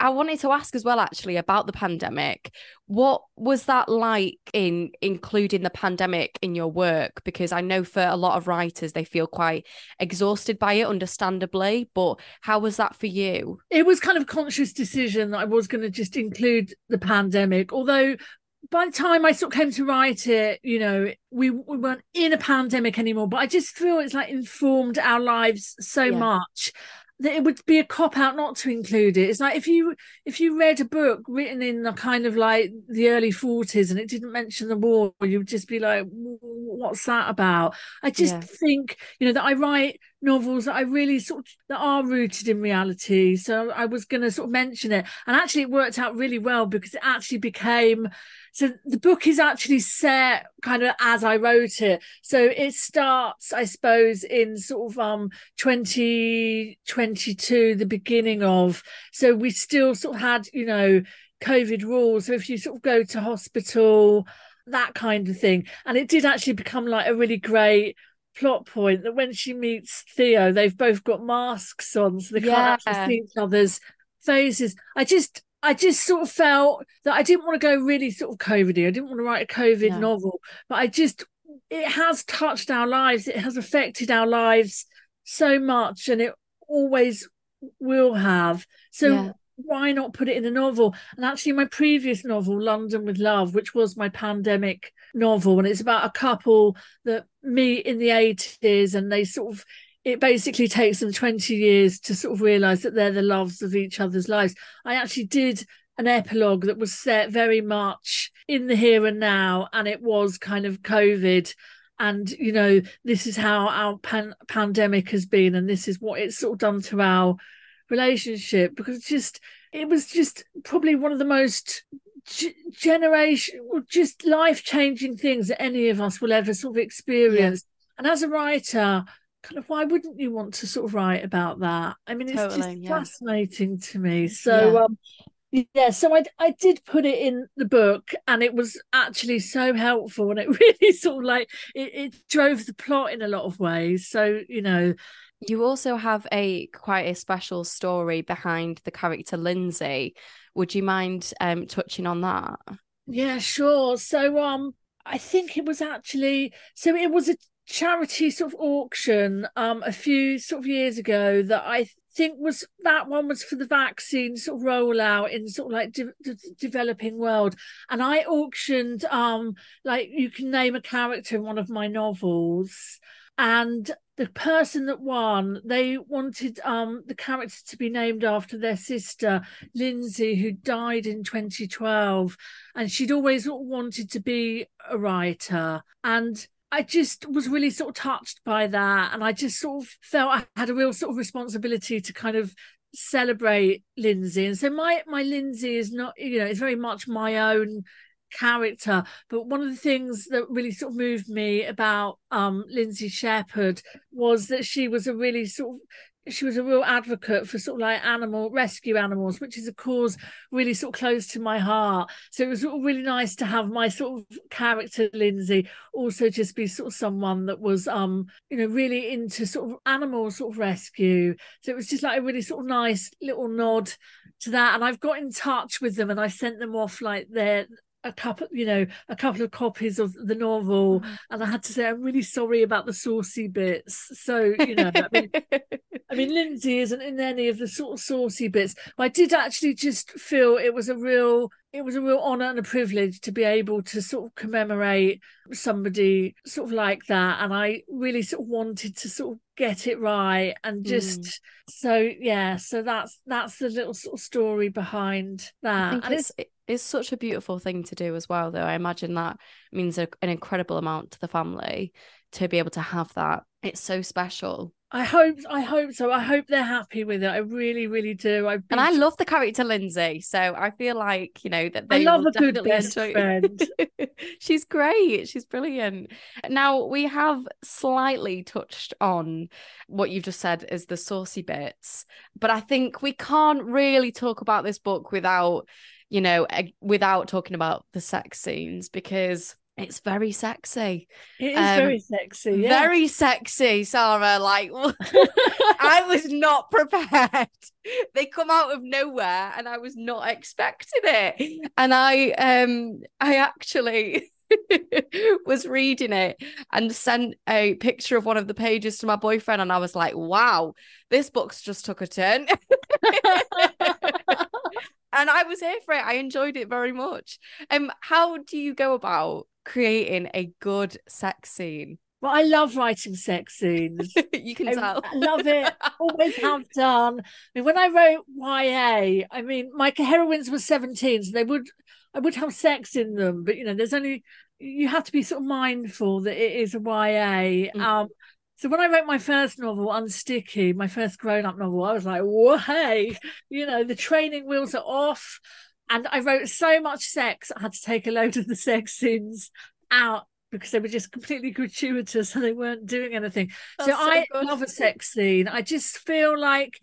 S2: I wanted to ask as well, actually, about the pandemic. What was that like in including the pandemic in your work? Because I know for a lot of writers, they feel quite exhausted by it, understandably. But how was that for you?
S3: It was kind of conscious decision that I was going to just include the pandemic, although by the time I sort of came to write it, you know, we, we weren't in a pandemic anymore, but I just feel it's like informed our lives so yeah. much that it would be a cop out not to include it. It's like if you if you read a book written in the kind of like the early forties and it didn't mention the war, you would just be like, "What's that about?" I just yeah. think you know that I write novels that I really sort of that are rooted in reality. So I was going to sort of mention it, and actually it worked out really well because it actually became so the book is actually set kind of as I wrote it. So it starts, I suppose, in sort of um 2022, the beginning of. So we still sort of had, you know, COVID rules. So if you sort of go to hospital, that kind of thing. And it did actually become like a really great plot point that when she meets Theo, they've both got masks on, so they can't actually see each other's faces. I just I just sort of felt that I didn't want to go really sort of COVIDy. I didn't want to write a COVID
S2: No.
S3: novel, but I just it has touched our lives. It has affected our lives so much, and it always will have. So
S2: Yeah.
S3: Why not put it in a novel? And actually, my previous novel, London with Love, which was my pandemic novel, and it's about a couple that meet in the 80s and they sort of it basically takes them 20 years to sort of realize that they're the loves of each other's lives. I actually did an epilogue that was set very much in the here and now, and it was kind of COVID. And you know, this is how our pan- pandemic has been, and this is what it's sort of done to our relationship because just it was just probably one of the most g- generation just life changing things that any of us will ever sort of experience. And as a writer, kind of why wouldn't you want to sort of write about that? I mean, it's
S2: Totally,
S3: just
S2: yeah.
S3: fascinating to me. So,
S2: Yeah.
S3: um, yeah, so I I did put it in the book, and it was actually so helpful, and it really sort of like it, it drove the plot in a lot of ways. So you know,
S2: You also have a quite a special story behind the character Lindsay. Would you mind um touching on that?
S3: Yeah, sure. So um I think it was actually so it was a charity sort of auction um a few sort of years ago that I think was that one was for the vaccine sort of rollout in sort of like de- de- developing world and I auctioned um like you can name a character in one of my novels and the person that won they wanted um the character to be named after their sister Lindsay who died in 2012 and she'd always wanted to be a writer. And I just was really sort of touched by that. And I just sort of felt I had a real sort of responsibility to kind of celebrate Lindsay. And so my my Lindsay is not you know it's very much my own character but one of the things that really sort of moved me about um Lindsay Shepherd was that she was a really sort of she was a real advocate for sort of like animal rescue animals which is a cause really sort of close to my heart. So it was really nice to have my sort of character Lindsay also just be sort of someone that was um you know really into sort of animal sort of rescue. So it was just like a really sort of nice little nod to that. And I've got in touch with them and I sent them off like their a couple you know a couple of copies of the novel mm-hmm. and I had to say I'm really sorry about the saucy bits so you know I mean I mean, Lindsay isn't in any of the sort of saucy bits. But I did actually just feel it was a real, it was a real honour and a privilege to be able to sort of commemorate somebody sort of like that. And I really sort of wanted to sort of get it right and just
S2: Mm.
S3: so yeah. So that's that's the little sort of story behind that. And
S2: it's it- it's such a beautiful thing to do as well, though. I imagine that means a, an incredible amount to the family to be able to have that. It's so special.
S3: I hope I hope so. I hope they're happy with it. I really, really do. I've
S2: And I love the character Lindsay, so I feel like you know that
S3: I
S2: they
S3: love
S2: will
S3: a good best
S2: enjoy.
S3: friend.
S2: She's great. She's brilliant. Now we have slightly touched on what you've just said as the saucy bits, but I think we can't really talk about this book without, you know, without talking about the sex scenes because it's very sexy.
S3: It is
S2: Um,
S3: very sexy. Yeah.
S2: Very sexy, Sarra. Like I was not prepared. They come out of nowhere and I was not expecting it. And I um I actually was reading it and sent a picture of one of the pages to my boyfriend and I was like, wow, this book's just took a turn. And I was here for it. I enjoyed it very much. Um, how do you go about creating a good sex scene?
S3: Well, I love writing sex scenes.
S2: you can
S3: I,
S2: tell.
S3: I love it. Always have done. I mean, when I wrote YA, I mean, my heroines were 17, so they would I would have sex in them, but you know, there's only you have to be sort of mindful that it is a YA.
S2: Mm.
S3: Um so when I wrote my first novel, Unsticky, my first grown-up novel, I was like, whoa, hey, you know, the training wheels are off. And I wrote so much sex, I had to take a load of the sex scenes out because they were just completely gratuitous and they weren't doing anything. so
S2: so
S3: I
S2: good.
S3: love a sex scene. I just feel like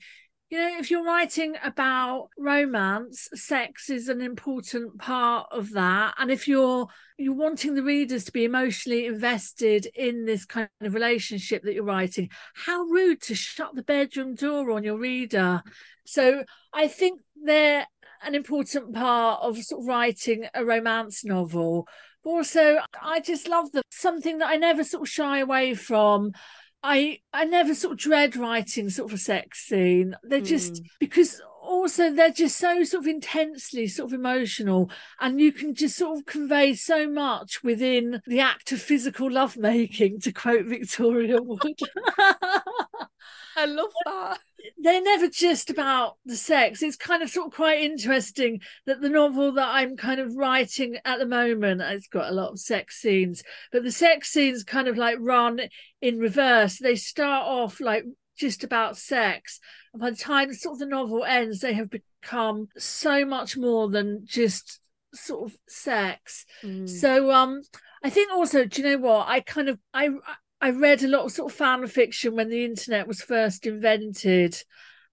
S3: you know, if you're writing about romance, sex is an important part of that. And if you're you're wanting the readers to be emotionally invested in this kind of relationship that you're writing, how rude to shut the bedroom door on your reader. So I think they're an important part of sort of writing a romance novel. But also, I just love them. Something that I never sort of shy away from I I never sort of dread writing sort of a sex scene. They're just mm. because also they're just so sort of intensely sort of emotional and you can just sort of convey so much within the act of physical lovemaking to quote Victoria Wood.
S2: I love that.
S3: They're never just about the sex. It's kind of sort of quite interesting that the novel that I'm kind of writing at the moment, it's got a lot of sex scenes, but the sex scenes kind of like run in reverse. They start off like just about sex. And by the time sort of the novel ends, they have become so much more than just sort of sex. Mm. So um I think also, do you know what? I kind of I I read a lot of sort of fan fiction when the internet was first invented.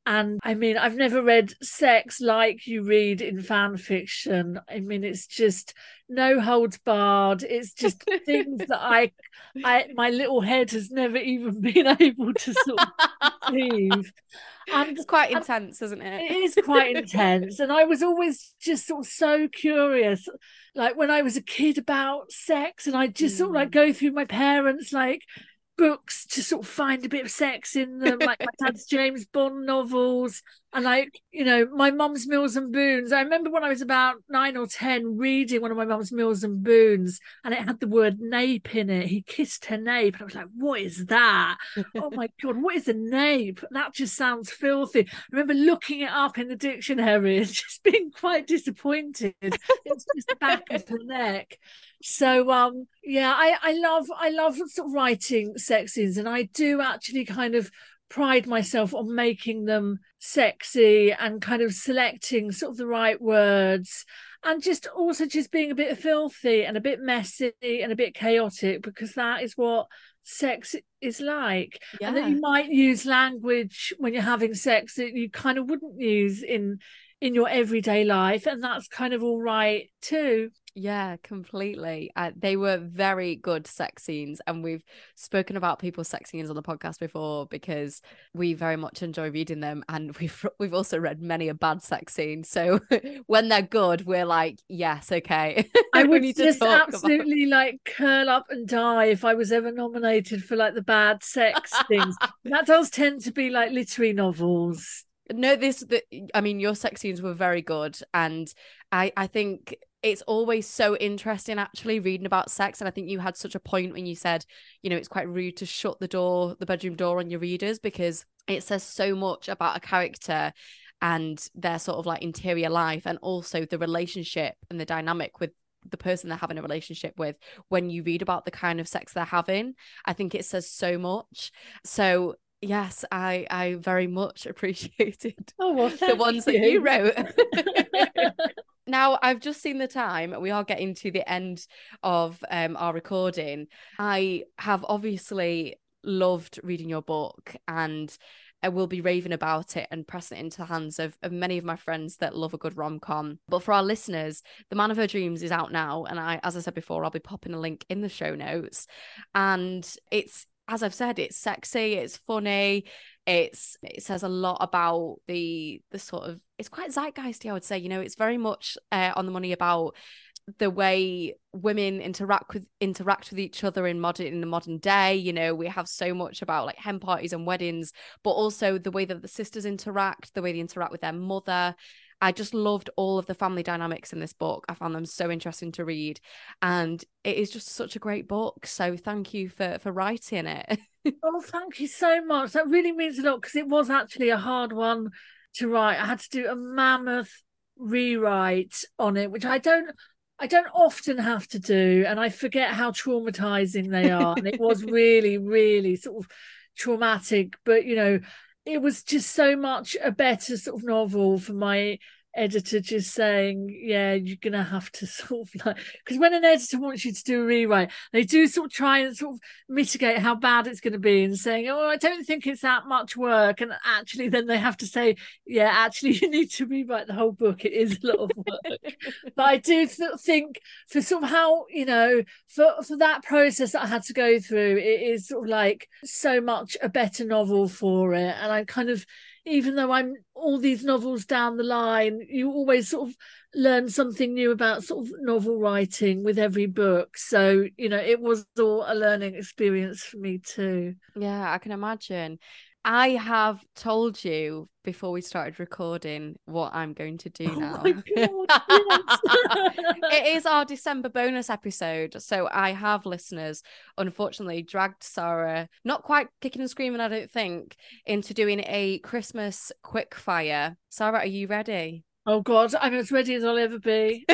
S3: And I mean, I've never read sex like you read in fan fiction. I mean, it's just no holds barred. It's just things that I, I, my little head has never even been able to sort of conceive.
S2: And it's quite intense, isn't it?
S3: It is quite intense. And I was always just sort of so curious, like when I was a kid about sex, and I just mm. sort of like mm. go through my parents' like books to sort of find a bit of sex in them, like my dad's James Bond novels, and like you know my mum's Mills and Boons. I remember when I was about nine or ten reading one of my mum's Mills and Boons, and it had the word nape in it. He kissed her nape, and I was like, "What is that? oh my god, what is a nape? That just sounds filthy." I remember looking it up in the dictionary and just being quite disappointed. it's just the back of her neck. So um yeah, I I love I love sort of writing sex scenes, and I do actually kind of pride myself on making them sexy and kind of selecting sort of the right words and just also just being a bit filthy and a bit messy and a bit chaotic because that is what sex is like yeah. and that you might use language when you're having sex that you kind of wouldn't use in in your everyday life and that's kind of all right too
S2: yeah, completely. Uh, they were very good sex scenes, and we've spoken about people's sex scenes on the podcast before because we very much enjoy reading them, and we've we've also read many a bad sex scene. So when they're good, we're like, yes, okay.
S3: I would just absolutely about... like curl up and die if I was ever nominated for like the bad sex things. that does tend to be like literary novels
S2: no this the, i mean your sex scenes were very good and i i think it's always so interesting actually reading about sex and i think you had such a point when you said you know it's quite rude to shut the door the bedroom door on your readers because it says so much about a character and their sort of like interior life and also the relationship and the dynamic with the person they're having a relationship with when you read about the kind of sex they're having. I think it says so much. So yes i i very much appreciated
S3: oh, well,
S2: the ones
S3: you.
S2: that you wrote now I've just seen the time. We are getting to the end of um, our recording. I have obviously loved reading your book and I will be raving about it and pressing it into the hands of, of many of my friends that love a good rom com. But for our listeners, The Man of Her Dreams is out now. And I, as I said before, I'll be popping a link in the show notes. And it's, as I've said, it's sexy, it's funny, it's it says a lot about the the sort of it's quite zeitgeisty i would say you know it's very much uh, on the money about the way women interact with interact with each other in modern in the modern day you know we have so much about like hen parties and weddings but also the way that the sisters interact the way they interact with their mother I just loved all of the family dynamics in this book. I found them so interesting to read, and it is just such a great book. So thank you for for writing it.
S3: oh, thank you so much. That really means a lot because it was actually a hard one to write. I had to do a mammoth rewrite on it, which I don't I don't often have to do, and I forget how traumatizing they are. and it was really, really sort of traumatic. But you know, it was just so much a better sort of novel for my editor just saying, yeah, you're gonna have to sort of like because when an editor wants you to do a rewrite, they do sort of try and sort of mitigate how bad it's going to be and saying, oh, I don't think it's that much work, and actually then they have to say, yeah, actually you need to rewrite the whole book. It is a lot of work, but I do th- think for sort of how you know for for that process that I had to go through, it is sort of like so much a better novel for it, and I kind of even though I'm all these novels down the line, you always sort of learn something new about sort of novel writing with every book. So, you know, it was all a learning experience for me too.
S2: Yeah, I can imagine. I have told you before we started recording what I'm going to do
S3: Oh
S2: now.
S3: my God, yes.
S2: it is our December bonus episode. So I have listeners, unfortunately, dragged Sarra, not quite kicking and screaming, I don't think, into doing a Christmas quick fire. Sarra, are you ready?
S3: Oh God, I'm as ready as I'll ever be.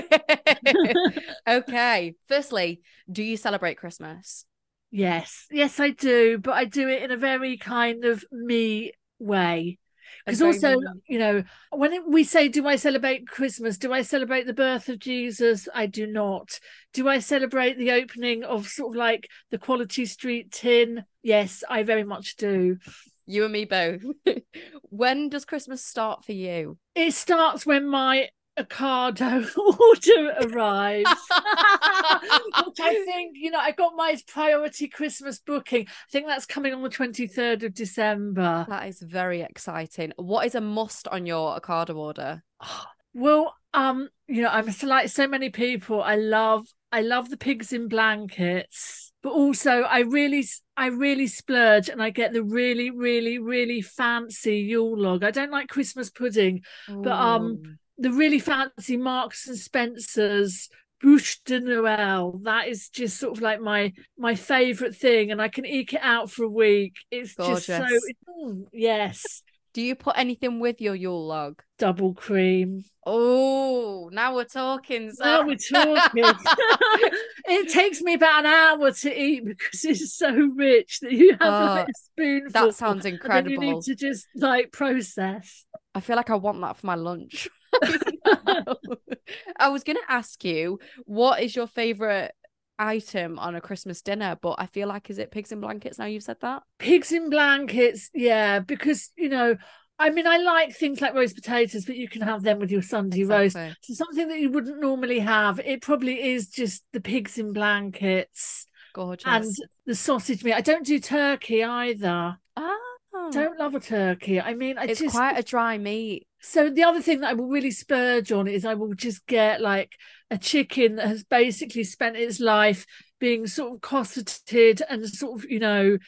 S2: okay. Firstly, do you celebrate Christmas?
S3: Yes, yes, I do, but I do it in a very kind of me way. Because also,
S2: me.
S3: you know, when we say, Do I celebrate Christmas? Do I celebrate the birth of Jesus? I do not. Do I celebrate the opening of sort of like the Quality Street tin? Yes, I very much do.
S2: You and me both. when does Christmas start for you?
S3: It starts when my Ocado order arrives. Which I think, you know, I got my priority Christmas booking. I think that's coming on the 23rd of December.
S2: That is very exciting. What is a must on your Ocado order?
S3: Well, um, you know, I'm like so many people. I love, I love the pigs in blankets, but also I really, I really splurge and I get the really, really, really fancy Yule log. I don't like Christmas pudding, But, um,
S2: Ooh.
S3: The really fancy Marks and Spencers bûche de Noël. That is just sort of like my my favorite thing, and I can eke it out for a week. It's just so
S2: Gorgeous.
S3: Mm, yes,
S2: do you put anything with your Yule log?
S3: double cream.
S2: Oh, now we're talking.
S3: Now we're talking. it takes me about an hour to eat because it's so rich that you have like
S2: Oh,
S3: a spoonful.
S2: that sounds
S3: then you need to just like process.
S2: I feel like I want that for my lunch. I was going to ask you, what is your favorite item on a Christmas dinner? But I feel like, is it pigs in blankets now you've said that?
S3: pigs in blankets yeah because you know i mean i like things like roast potatoes but you can have them with your sunday roast so something that you wouldn't normally have it probably is just the pigs in blankets
S2: Gorgeous.
S3: and the sausage meat i don't do turkey either
S2: Ah,
S3: don't love a turkey i mean i
S2: it's
S3: just
S2: quite a dry meat.
S3: so the other thing that I will really spurge on is I will just get like a chicken that has basically spent its life being sort of cosseted and sort of, you know,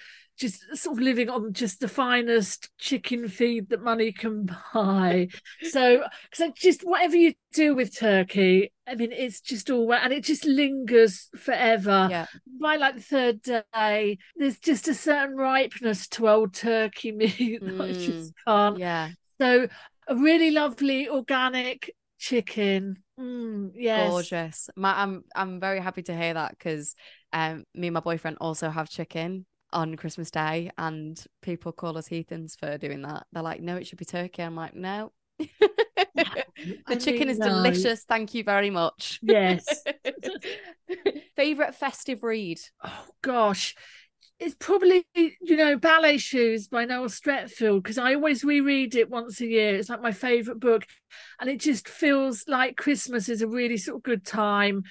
S3: just sort of living on just the finest chicken feed that money can buy. So, I just whatever you do with turkey, I mean, it's just all and it just lingers forever.
S2: Yeah.
S3: By like the third day, there's just a certain ripeness to old turkey meat that I just can't.
S2: Yeah.
S3: So a really lovely organic chicken. Mm, yes.
S2: Gorgeous. My, I'm I'm very happy to hear that because um me and my boyfriend also have chicken on Christmas Day and people call us heathens for doing that. They're like, no, it should be turkey. I'm like, no. the chicken is delicious. Thank you very much.
S3: Yes.
S2: Favorite festive read?
S3: Oh gosh. It's probably, you know, Ballet Shoes by Noel Streatfeild because I always reread it once a year. It's like my favourite book. And it just feels like Christmas is a really sort of good time.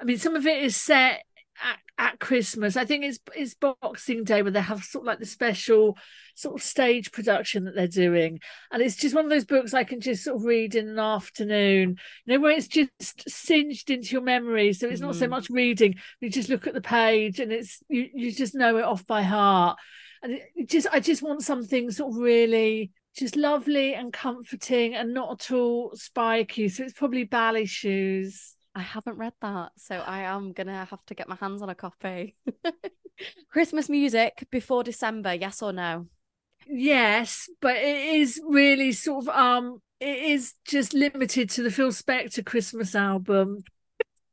S3: I mean, some of it is set at, at Christmas. I think it's it's Boxing Day where they have sort of like the special sort of stage production that they're doing. And it's just one of those books I can just sort of read in an afternoon, you know, where it's just singed into your memory. So it's not so
S2: Mhm.
S3: much reading, you just look at the page and it's you, you just know it off by heart. And it, it just I just want something sort of really just lovely and comforting and not at all spiky. So it's probably ballet shoes.
S2: I haven't read that, so I am gonna have to get my hands on a copy. Christmas music before December, yes or no?
S3: Yes, but it is really sort of um it is just limited to the Phil Spector Christmas album.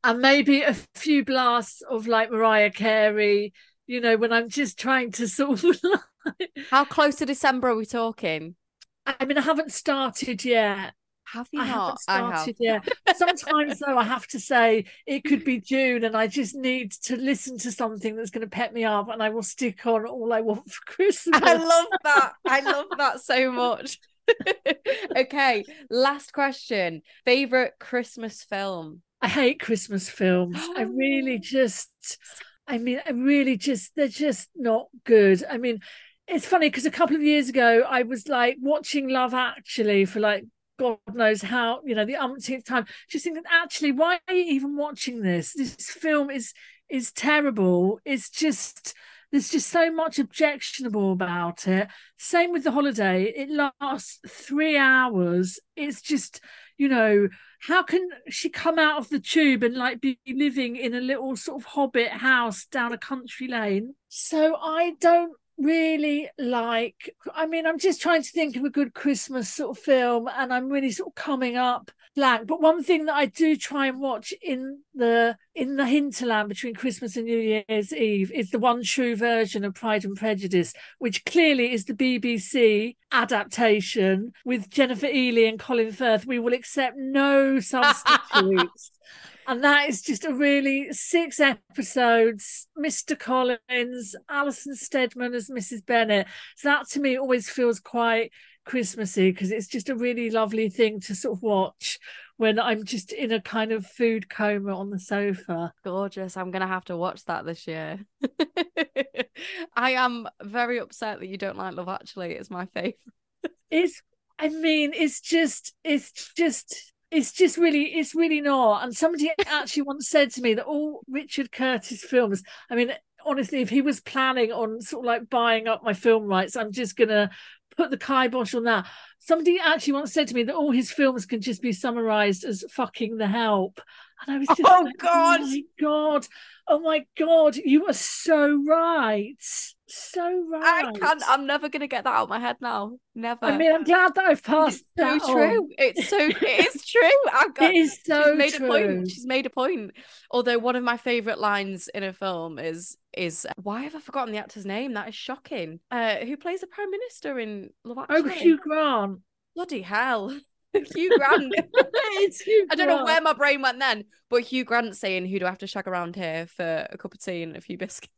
S3: And maybe a few blasts of like Mariah Carey, you know, when I'm just trying to sort of
S2: How close to December are we talking?
S3: I mean, I haven't started yet.
S2: Have you
S3: I
S2: not?
S3: haven't
S2: I have.
S3: started yet. Sometimes though, I have to say it could be June, and I just need to listen to something that's going to pep me up, and I will stick on all I want for Christmas.
S2: I love that. I love that so much. okay, last question. Favorite Christmas film?
S3: I hate Christmas films. I really just, I mean, I really just, they're just not good. I mean, it's funny because a couple of years ago, I was like watching Love Actually for like God knows how, you know, the umpteenth time, just thinking, actually, why are you even watching this? This film is is terrible. It's just there's just so much objectionable about it. Same with the holiday. It lasts three hours. It's just, you know, how can she come out of the tube and like be living in a little sort of hobbit house down a country lane? So I don't really like i mean i'm just trying to think of a good christmas sort of film and i'm really sort of coming up blank. But one thing that i do try and watch in the in the hinterland between christmas and new year's eve is the one true version of pride and prejudice which clearly is the bbc adaptation with jennifer Ehle and colin firth. We will accept no substitutes and that is just a really six episodes. Mr. Collins, Alison Steadman as Mrs. Bennet. So that to me always feels quite Christmassy because it's just a really lovely thing to sort of watch when I'm just in a kind of food coma on the sofa.
S2: Gorgeous. I'm gonna have to watch that this year. I am very upset that you don't like Love Actually. It's my favorite.
S3: It's I mean, it's just it's just it's just really it's really not. And somebody actually once said to me that all richard curtis films i mean honestly if he was planning on sort of like buying up my film rights i'm just gonna put the kibosh on that. Somebody actually once said to me that all his films can just be summarized as fucking the help. And i was just
S2: Oh,
S3: like, oh
S2: God.
S3: oh my god oh my god you are so right so right
S2: I can't. I'm never gonna get that out of my head now. Never.
S3: I mean i'm glad that i've passed
S2: it's so
S3: that on.
S2: true. It's so. It is true. I've got.
S3: it is so
S2: she's made
S3: true
S2: a point. She's made a point. Although one of my favorite lines in a film is is why have I forgotten the actor's name? That is shocking. Uh, who plays the prime minister in Love
S3: oh
S2: Actually?
S3: hugh grant
S2: Bloody hell, Hugh Grant.
S3: Hugh
S2: I don't know where my brain went then, but Hugh Grant saying, "Who do I have to shag around here for a cup of tea and a few biscuits,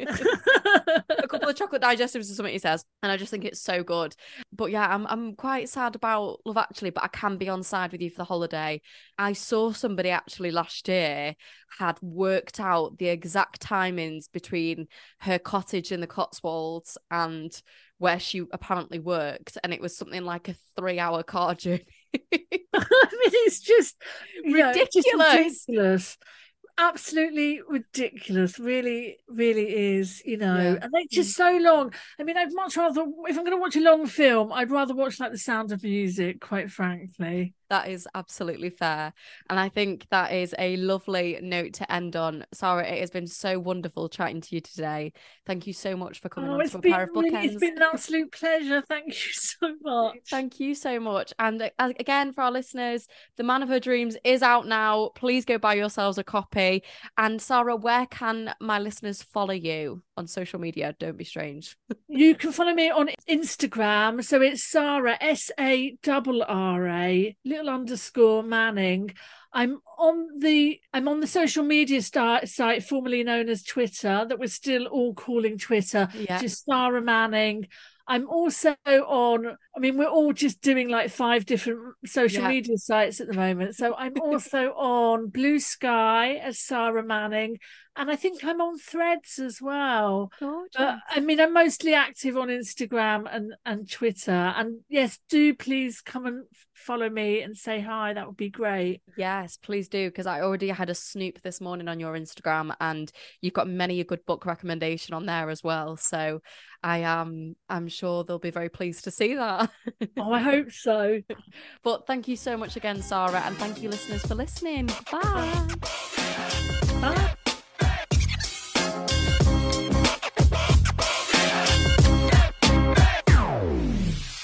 S2: a couple of chocolate digestives or something?" He says, and I just think it's so good. But yeah, I'm I'm quite sad about Love Actually, but I can be on side with you for the holiday. I saw somebody actually last year had worked out the exact timings between her cottage in the Cotswolds and where she apparently worked, and it was something like a three-hour car journey.
S3: I mean, it's just you know, it's just
S2: Ridiculous.
S3: ridiculous. Absolutely ridiculous. Really, really is. You know,
S2: Yeah.
S3: and they're just mm. so long. I mean, I'd much rather if I'm going to watch a long film, I'd rather watch like The Sound of Music. Quite frankly.
S2: That is absolutely fair. And I think that is a lovely note to end on. Sarra, it has been so wonderful chatting to you today. Thank you so much for coming
S3: Oh,
S2: on
S3: it's
S2: to a pair of bookends.
S3: it's been an absolute pleasure. Thank you so much.
S2: Thank you so much. And uh, again, for our listeners, The Man of Her Dreams is out now. Please go buy yourselves a copy. And Sarra, where can my listeners follow you on social media? Don't be strange.
S3: You can follow me on Instagram. So it's Sarra S A R R A little underscore Manning. I'm on the I'm on the social media start, site formerly known as Twitter that we're still all calling Twitter.
S2: Yeah.
S3: Just Sarra Manning. I'm also on. I mean, we're all just doing like five different social
S2: Yeah.
S3: media sites at the moment. So I'm also on Bluesky as Sarra Manning, and I think I'm on Threads as well.
S2: Gorgeous.
S3: But I mean, I'm mostly active on Instagram and and Twitter. And yes, do please come and follow me and say hi. That would be great.
S2: Yes, please do, because I already had a snoop this morning on your Instagram, and you've got many a good book recommendation on there as well. So I am, I'm sure they'll be very pleased to see that.
S3: Oh, I hope so.
S2: but thank you so much again, Sarra, and thank you, listeners, for listening. Bye.
S3: Bye.